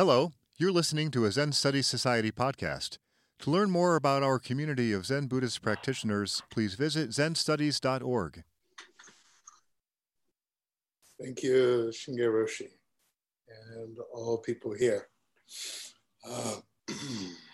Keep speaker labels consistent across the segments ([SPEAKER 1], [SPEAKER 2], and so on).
[SPEAKER 1] Hello, you're listening to a Zen Studies Society podcast. To learn more about our community of Zen Buddhist practitioners, please visit zenstudies.org.
[SPEAKER 2] Thank you, Shinge Roshi, and all people here. Uh,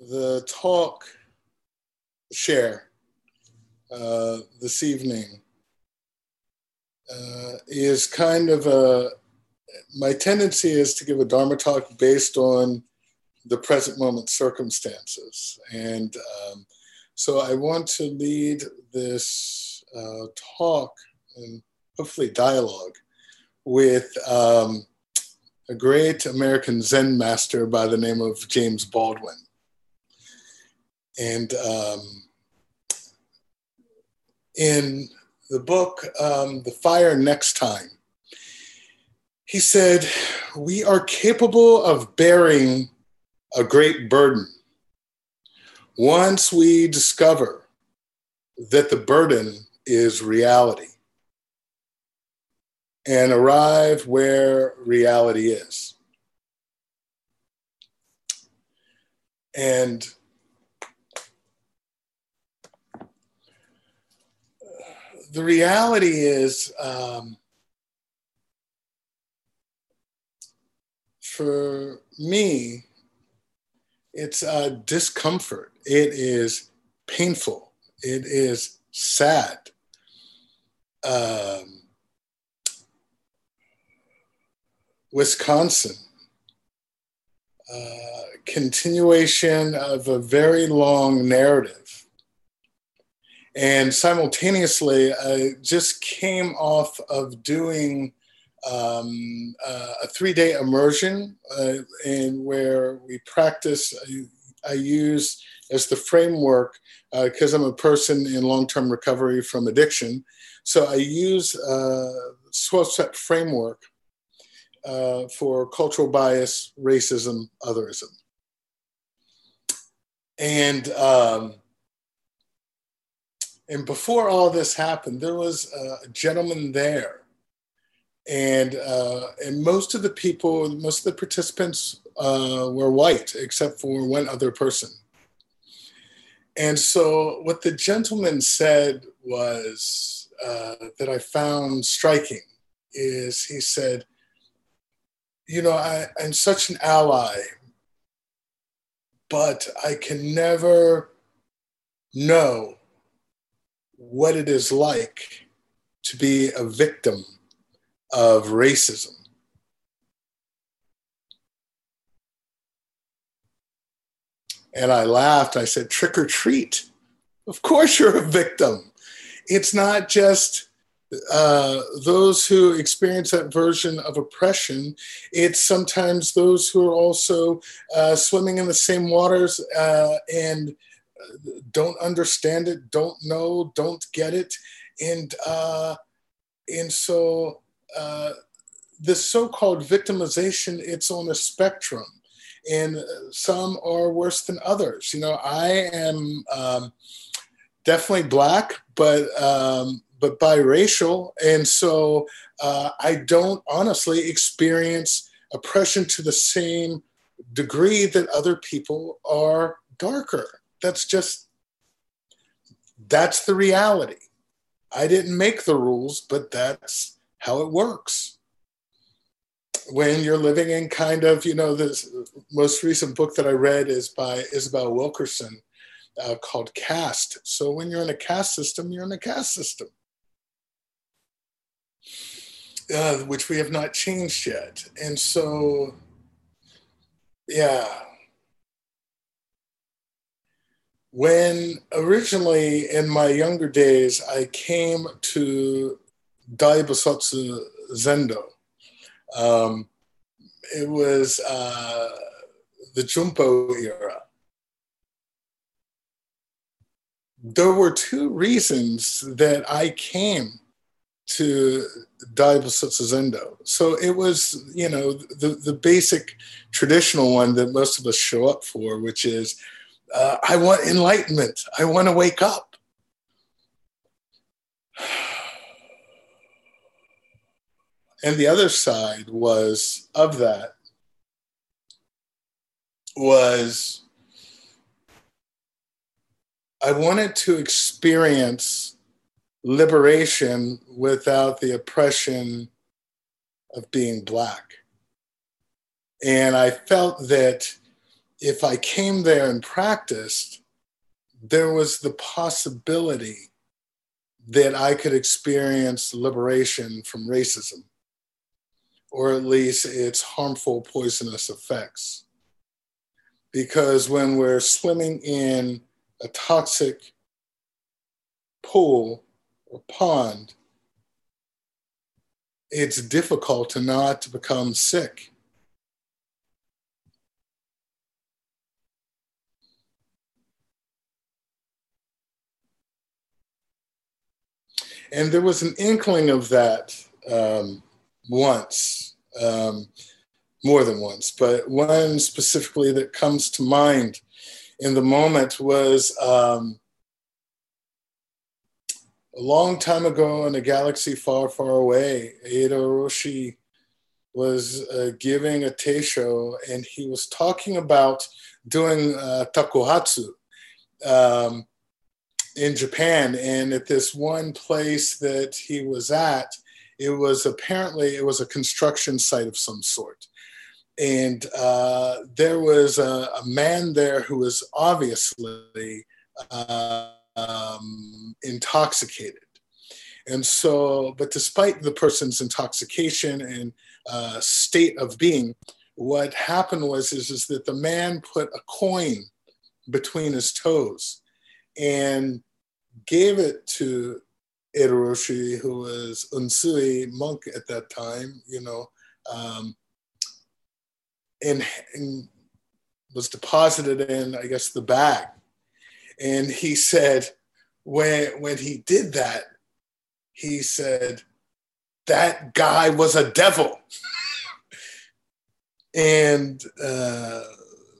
[SPEAKER 2] the talk share uh, this evening uh, is kind of a my tendency is to give a dharma talk based on the present moment circumstances. And um, so i want to lead this uh, talk and hopefully dialogue with um, a great american zen master by the name of james baldwin and um, in the book, um, The Fire Next Time, he said, We are capable of bearing a great burden once we discover that the burden is reality and arrive where reality is. And the reality is, um, for me, it's a discomfort. It is painful. It is sad. Um, Wisconsin, uh, continuation of a very long narrative and simultaneously, I just came off of doing um, uh, a three day immersion uh, in where we practice. I, I use as the framework because uh, I'm a person in long term recovery from addiction. So I use uh, 12 step framework uh, for cultural bias, racism, otherism. And um, and before all this happened, there was a gentleman there. And, uh, and most of the people, most of the participants uh, were white, except for one other person. And so, what the gentleman said was uh, that I found striking is he said, You know, I, I'm such an ally, but I can never know what it is like to be a victim of racism. And I laughed. I said, trick or treat. Of course, you're a victim. It's not just uh, those who experience that version of oppression, it's sometimes those who are also uh, swimming in the same waters uh, and don't understand it, don't know, don't get it, and uh, and so uh, this so-called victimization, it's on a spectrum, and some are worse than others. You know, I am um, definitely black, but um, but biracial, and so uh, I don't honestly experience oppression to the same degree that other people are darker that's just that's the reality. I didn't make the rules, but that's how it works. When you're living in kind of, you know, this most recent book that I read is by Isabel Wilkerson uh, called Caste. So when you're in a caste system, you're in a caste system, uh, which we have not changed yet. And so, yeah, when originally in my younger days I came to Dai Bosatsu Zendo, um, it was uh, the Jumpo era. There were two reasons that I came to Dai Bosatsu Zendo. So it was, you know, the, the basic traditional one that most of us show up for, which is uh, I want enlightenment. I want to wake up. And the other side was of that was I wanted to experience liberation without the oppression of being black. And I felt that if I came there and practiced, there was the possibility that I could experience liberation from racism, or at least its harmful, poisonous effects. Because when we're swimming in a toxic pool or pond, it's difficult to not to become sick. And there was an inkling of that um, once, um, more than once, but one specifically that comes to mind in the moment was um, a long time ago in a galaxy far, far away, Eido Roshi was uh, giving a teisho and he was talking about doing uh, takuhatsu um, in Japan. And at this one place that he was at, it was apparently it was a construction site of some sort. And uh, there was a, a, man there who was obviously uh, um, intoxicated. And so, but despite the person's intoxication and uh, state of being, what happened was is, is that the man put a coin between his toes and gave it to Eido Roshi, who was Unsui monk at that time, you know, um, and, and was deposited in, I guess, the bag. And he said when when he did that he said that guy was a devil. And uh,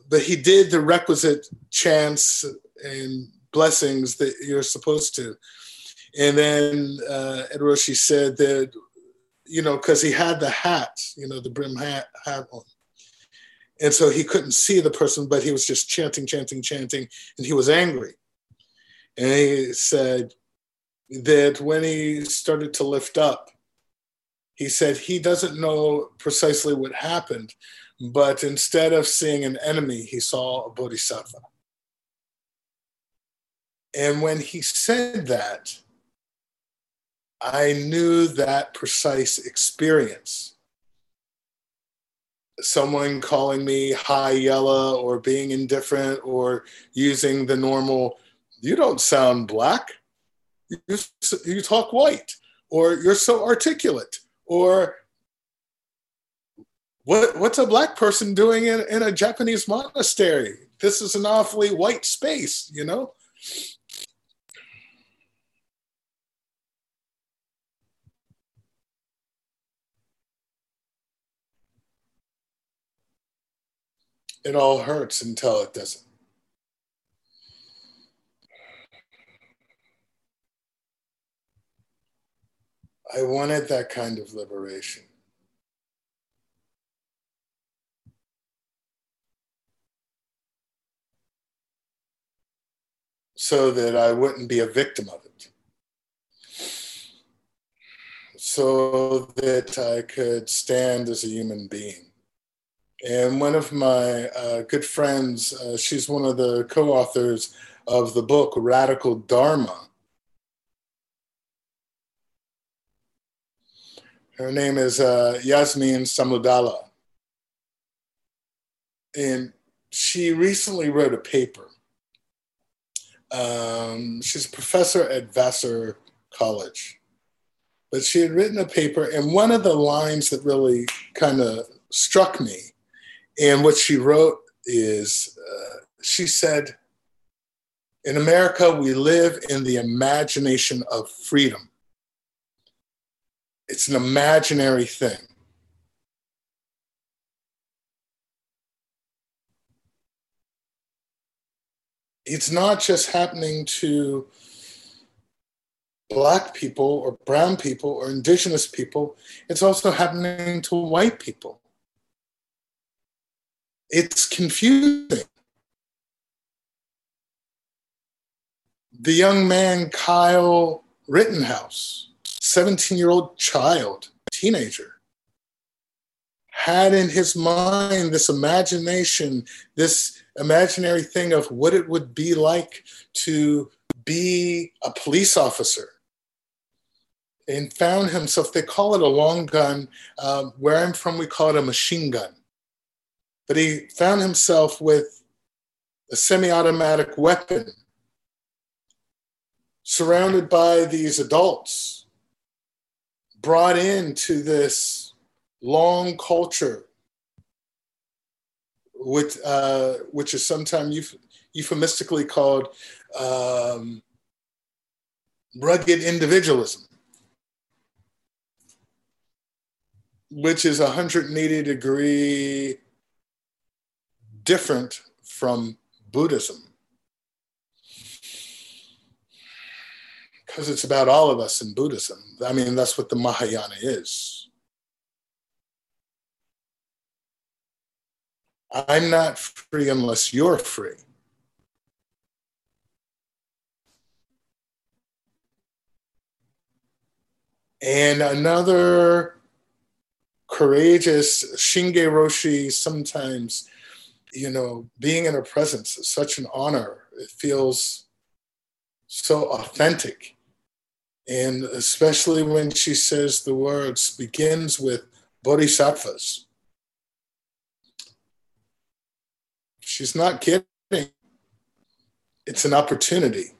[SPEAKER 2] but he did the requisite chants and blessings that you're supposed to and then uh, Eido Roshi said that you know because he had the hat you know the brim hat hat on and so he couldn't see the person, but he was just chanting, chanting, chanting, and he was angry. And he said that when he started to lift up, he said he doesn't know precisely what happened, but instead of seeing an enemy, he saw a bodhisattva. And when he said that, I knew that precise experience someone calling me high yellow or being indifferent or using the normal, you don't sound black, you, you talk white, or you're so articulate, or what, what's a black person doing in, in a Japanese monastery? This is an awfully white space, you know? It all hurts until it doesn't. I wanted that kind of liberation. So that I wouldn't be a victim of it. So that I could stand as a human being. And one of my uh, good friends, uh, she's one of the co authors of the book Radical Dharma. Her name is uh, Jasmine Syedullah. And she recently wrote a paper. Um, she's a professor at Vassar College. But she had written a paper, and one of the lines that really kind of struck me and what she wrote is uh, she said, In America, we live in the imagination of freedom. it's an imaginary thing. It's not just happening to black people or brown people or indigenous people, it's also happening to white people. It's confusing. The young man, Kyle Rittenhouse, 17 year old child, teenager, had in his mind this imagination, this imaginary thing of what it would be like to be a police officer and found himself, they call it a long gun. Um, where I'm from, we call it a machine gun. But he found himself with a semi automatic weapon, surrounded by these adults, brought into this long culture, which, uh, which is sometimes euph- euphemistically called um, rugged individualism. which is a 180 degree different from Buddhism. Because it's about all of us in Buddhism. I mean, that's what the Mahayana is. I'm not free unless you're free. And another courageous Shinge Roshi sometimes, you know, being in her presence is such an honor. It feels so authentic. And especially when she says the words begins with bodhisattvas. She's not kidding. It's an opportunity.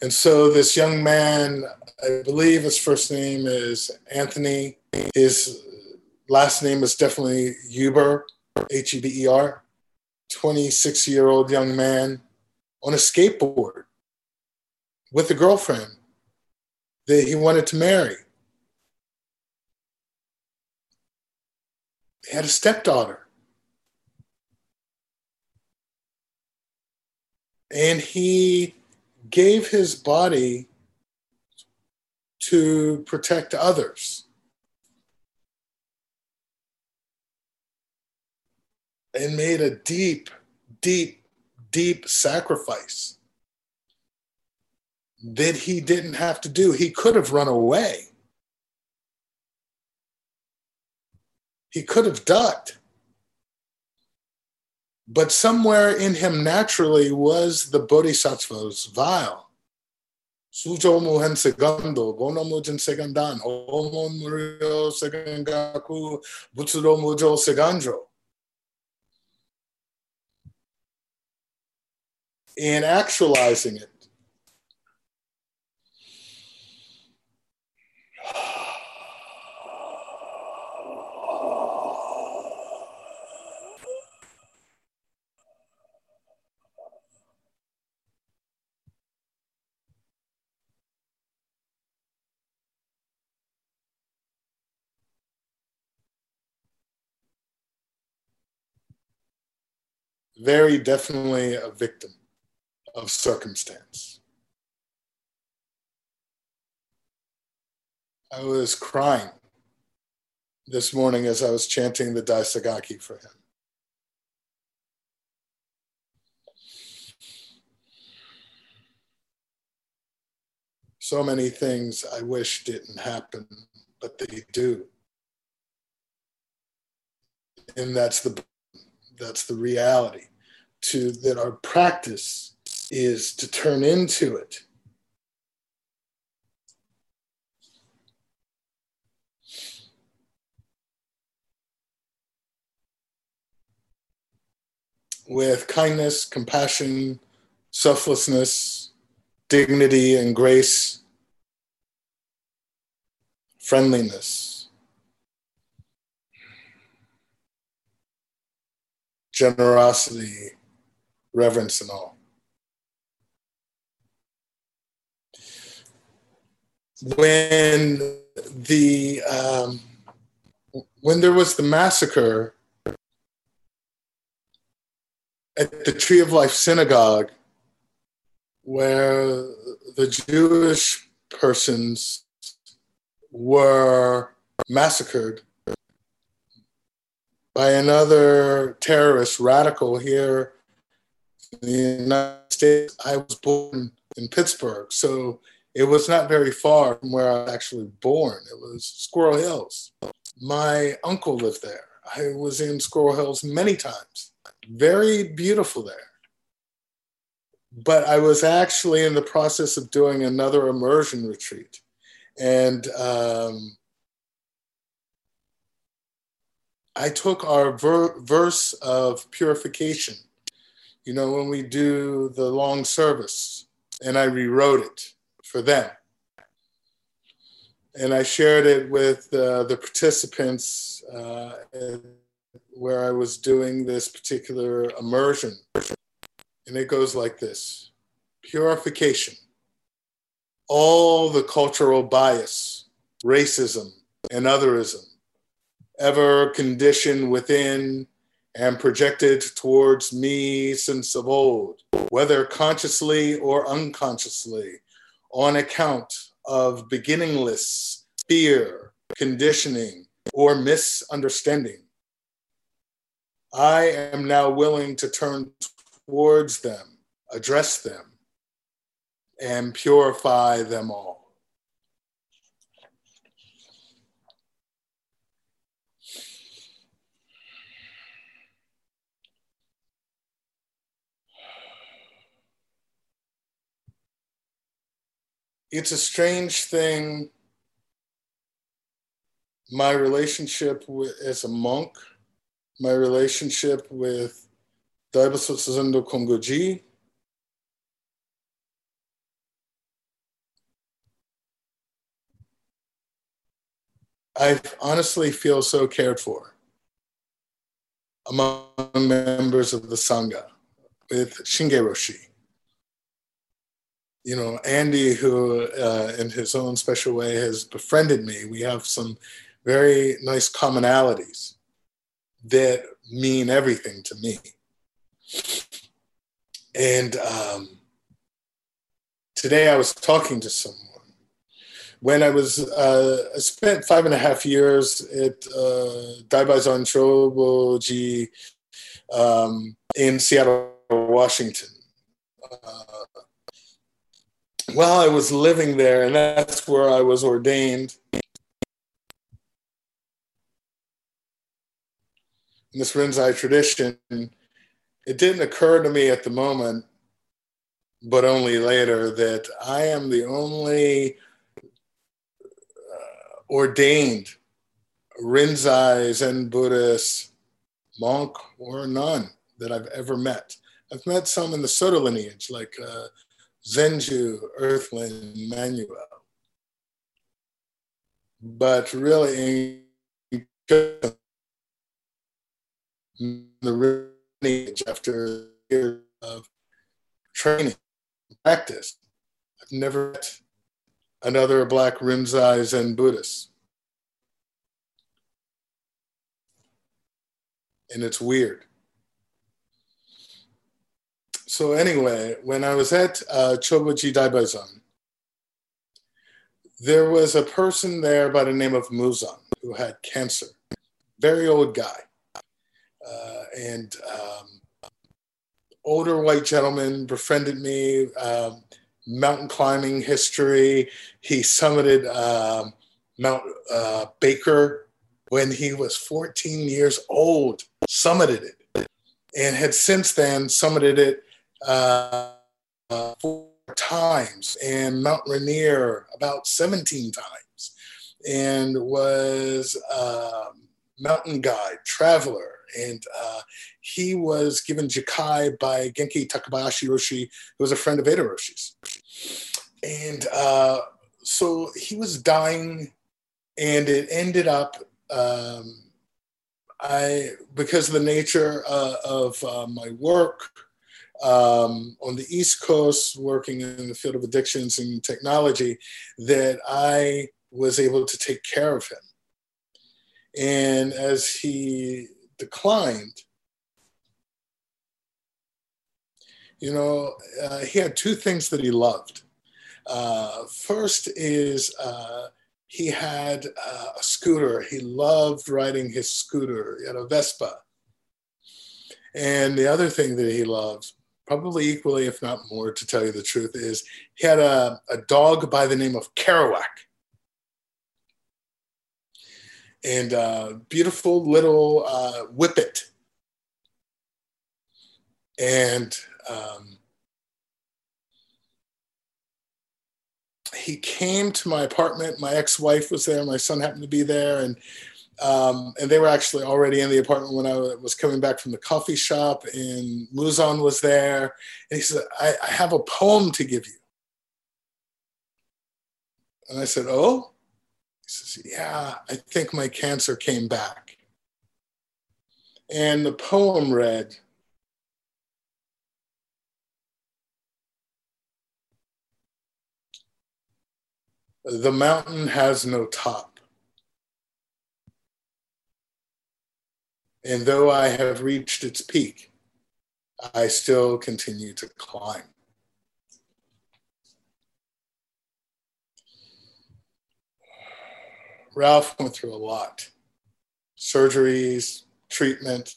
[SPEAKER 2] And so this young man, I believe his first name is Anthony. His last name is definitely Huber, H E B E R. 26 year old young man on a skateboard with a girlfriend that he wanted to marry. He had a stepdaughter. And he gave his body to protect others. And made a deep, deep, deep sacrifice that he didn't have to do. He could have run away, he could have ducked. But somewhere in him naturally was the bodhisattva's vow. Sujo muhen segundo, gono mujen segandan, homo murio segangaku, butsuro mujo segandro. And actualizing it, very definitely a victim of circumstance. I was crying this morning as I was chanting the Dai Segaki for him. So many things I wish didn't happen, but they do. And that's the that's the reality to that our practice is to turn into it with kindness compassion selflessness dignity and grace friendliness generosity, reverence, and all. When the um, when there was the massacre at the Tree of Life Synagogue, where the Jewish persons were massacred by another terrorist radical here in the United States. I was born in Pittsburgh, so it was not very far from where I was actually born. It was Squirrel Hills. My uncle lived there. I was in Squirrel Hills many times. Very beautiful there. But I was actually in the process of doing another immersion retreat. And um, I took our ver- verse of purification, you know, when we do the long service, and I rewrote it for them. And I shared it with uh, the participants uh, where I was doing this particular immersion. And it goes like this purification, all the cultural bias, racism, and otherism ever conditioned within and projected towards me since of old, whether consciously or unconsciously, on account of beginningless fear, conditioning, or misunderstanding. I am now willing to turn towards them, address them, and purify them all. It's a strange thing. My relationship with, as a monk, my relationship with Dai Bosatsu Zendo Kongoji, I honestly feel so cared for among members of the Sangha with Shinge Roshi you know, Andy, who uh, in his own special way has befriended me, we have some very nice commonalities that mean everything to me. And um, today I was talking to someone. When I was, uh, I spent five and a half years at uh, Daibaizan Choboji um, in Seattle, Washington. Uh, while I was living there, and that's where I was ordained. In this Rinzai tradition, it didn't occur to me at the moment, but only later, that I am the only uh, ordained Rinzai Zen Buddhist monk or nun that I've ever met. I've met some in the Soto lineage, like uh, Zenju, Earthlyn, Manuel. But really, in the lineage after years of training, practice, I've never met another Black Rinzai Zen Buddhist. And it's weird so anyway, when I was at uh, Choboji Daibaizan, there was a person there by the name of Muzan who had cancer. Very old guy. Uh, and um, older white gentleman befriended me, um, mountain climbing history. He summited um, Mount uh, Baker when he was 14 years old, summited it, and had since then summited it uh, four times and Mount Rainier about 17 times and was a mountain guide, traveler. And uh, he was given Jikai by Genki Takabayashi Roshi, who was a friend of Eido Roshi's. And uh, so he was dying, and it ended up um, I because of the nature uh, of uh, my work um, on the East Coast, working in the field of addictions and technology, that I was able to take care of him. And as he declined, you know, uh, he had two things that he loved. Uh, first is uh, he had uh, a scooter. He loved riding his scooter. He had a Vespa. And the other thing that he loved, probably equally, if not more, to tell you the truth, is he had a, a dog by the name of Kerouac. And a beautiful little uh, whippet. And um, he came to my apartment. My ex-wife was there. My son happened to be there, and um, and they were actually already in the apartment when I was coming back from the coffee shop. And Muzan was there, and he said, I, "I have a poem to give you." And I said, "Oh." He says, "Yeah, I think my cancer came back." And the poem read. The mountain has no top. And though I have reached its peak, I still continue to climb. Ralph went through a lot surgeries, treatment.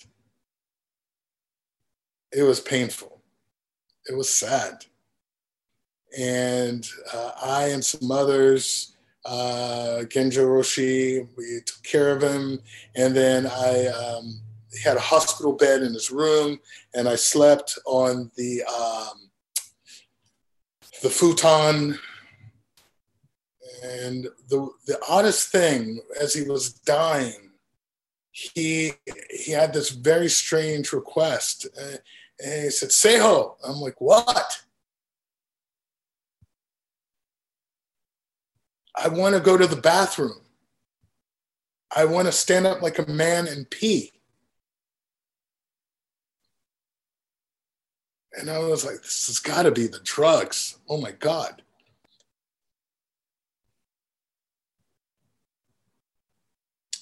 [SPEAKER 2] It was painful. It was sad and uh, I and some others, uh, Genjo Roshi, we took care of him, and then I um, had a hospital bed in his room, and I slept on the um, the futon. And the the oddest thing, as he was dying, he he had this very strange request, uh, and he said, "Seiho." I'm like, "What?" I want to go to the bathroom. I want to stand up like a man and pee. And I was like, this has got to be the drugs. Oh my God.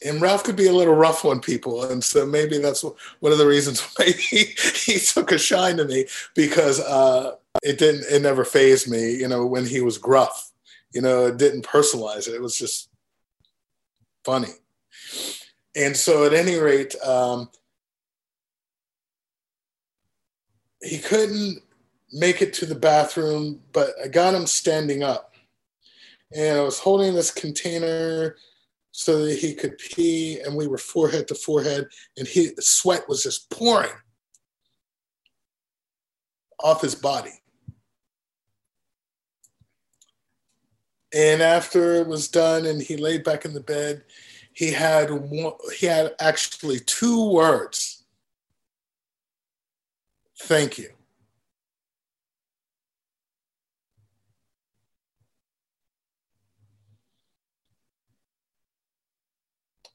[SPEAKER 2] And Ralph could be a little rough on people. And so maybe that's one of the reasons why he, he took a shine to me because uh, it didn't, it never fazed me, you know, when he was gruff you know, it didn't personalize it. It was just funny. And so, at any rate, um, he couldn't make it to the bathroom, but I got him standing up. And I was holding this container so that he could pee, and we were forehead to forehead, and he sweat was just pouring off his body. And after it was done and he laid back in the bed, he had one, he had actually two words. Thank you.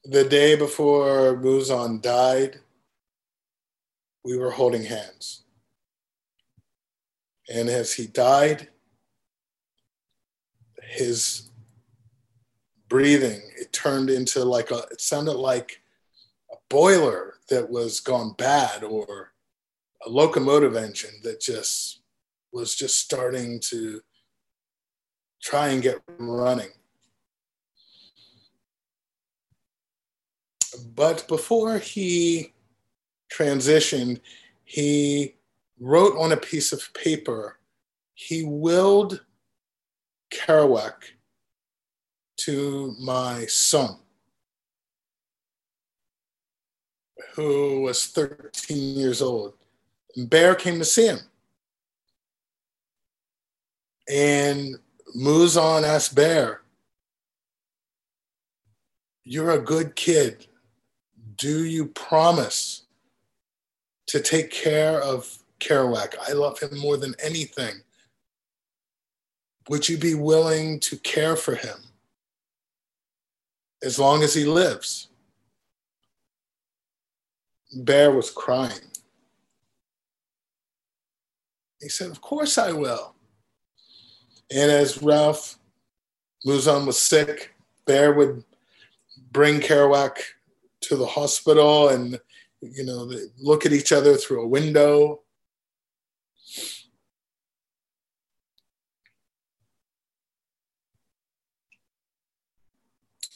[SPEAKER 2] The day before Muzan died, we were holding hands. And as he died, his breathing, it turned into like a, it sounded like a boiler that was gone bad or a locomotive engine that just was just starting to try and get running. But before he transitioned, he wrote on a piece of paper, he willed Kerouac to my son, who was 13 years old. And Bear came to see him. And Muzan asked Bear, You're a good kid. Do you promise to take care of Kerouac? I love him more than anything. Would you be willing to care for him as long as he lives? Bear was crying. He said, Of course I will. And as Ralph Muzan was sick, Bear would bring Kerouac to the hospital and, you know, look at each other through a window.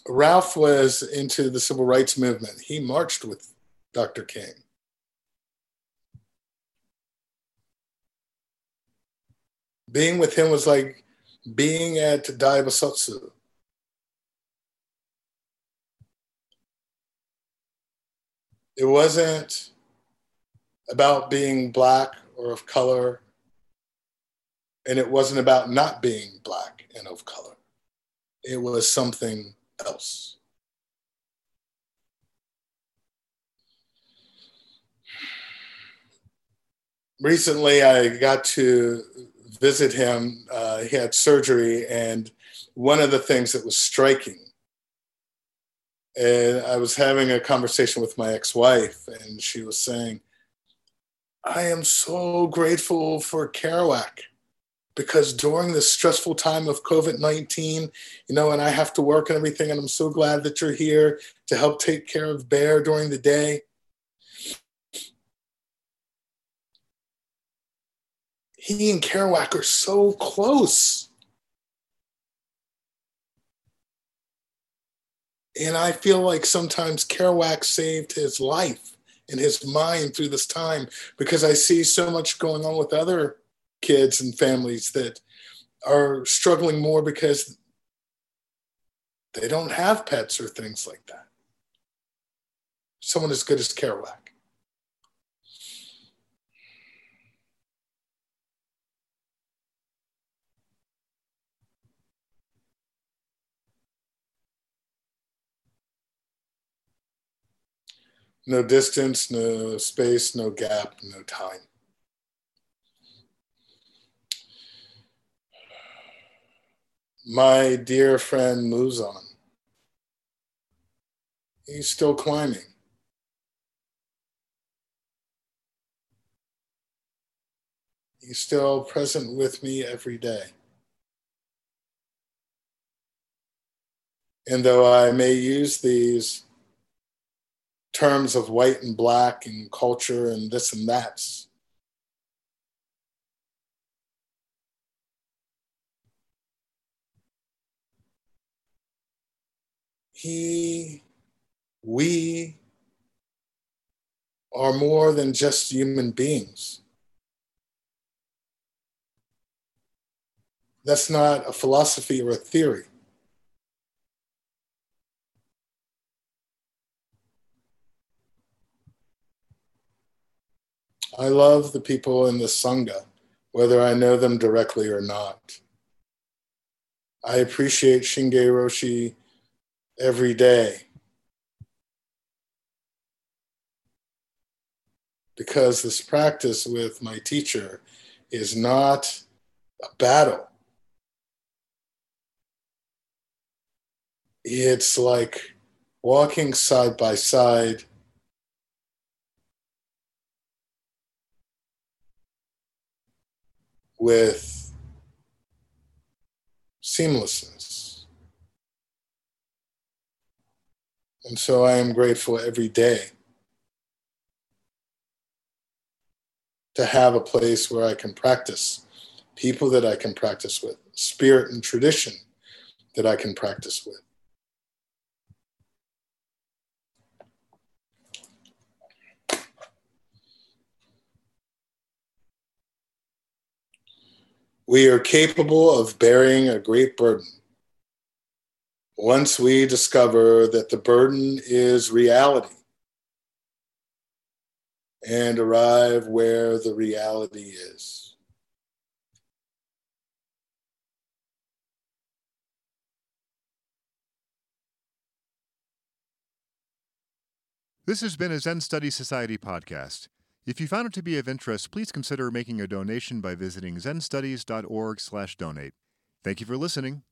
[SPEAKER 2] Ralph was into the civil rights movement. He marched with Dr. King. Being with him was like being at Dai Bosatsu. It wasn't about being black or of color, and it wasn't about not being black and of color. It was something else. Recently, I got to visit him. Uh, he had surgery, and one of the things that was striking, and I was having a conversation with my ex wife, and she was saying, I am so grateful for Kerouac because during this stressful time of COVID 19, you know, and I have to work and everything, and I'm so glad that you're here to help take care of Bear during the day. He and Kerouac are so close. And I feel like sometimes Kerouac saved his life and his mind through this time because I see so much going on with other kids and families that are struggling more because they don't have pets or things like that. Someone as good as Kerouac. No distance, no space, no gap, no time. My dear friend Muzan. He's still climbing. He's still present with me every day. And though I may use these terms of white and black and culture and this and that, he, we are more than just human beings. That's not a philosophy or a theory. I love the people in the Sangha, whether I know them directly or not. I appreciate Shinge Roshi every day. Because this practice with my teacher is not a battle. It's like walking side by side. With seamlessness. And so I am grateful every day to have a place where I can practice, people that I can practice with, spirit and tradition that I can practice with. We are capable of bearing a great burden once we discover that the burden is reality and arrive where the reality is.
[SPEAKER 1] This has been a Zen Study Society podcast. If you found it to be of interest, please consider making a donation by visiting zenstudies.org/donate. Thank you for listening.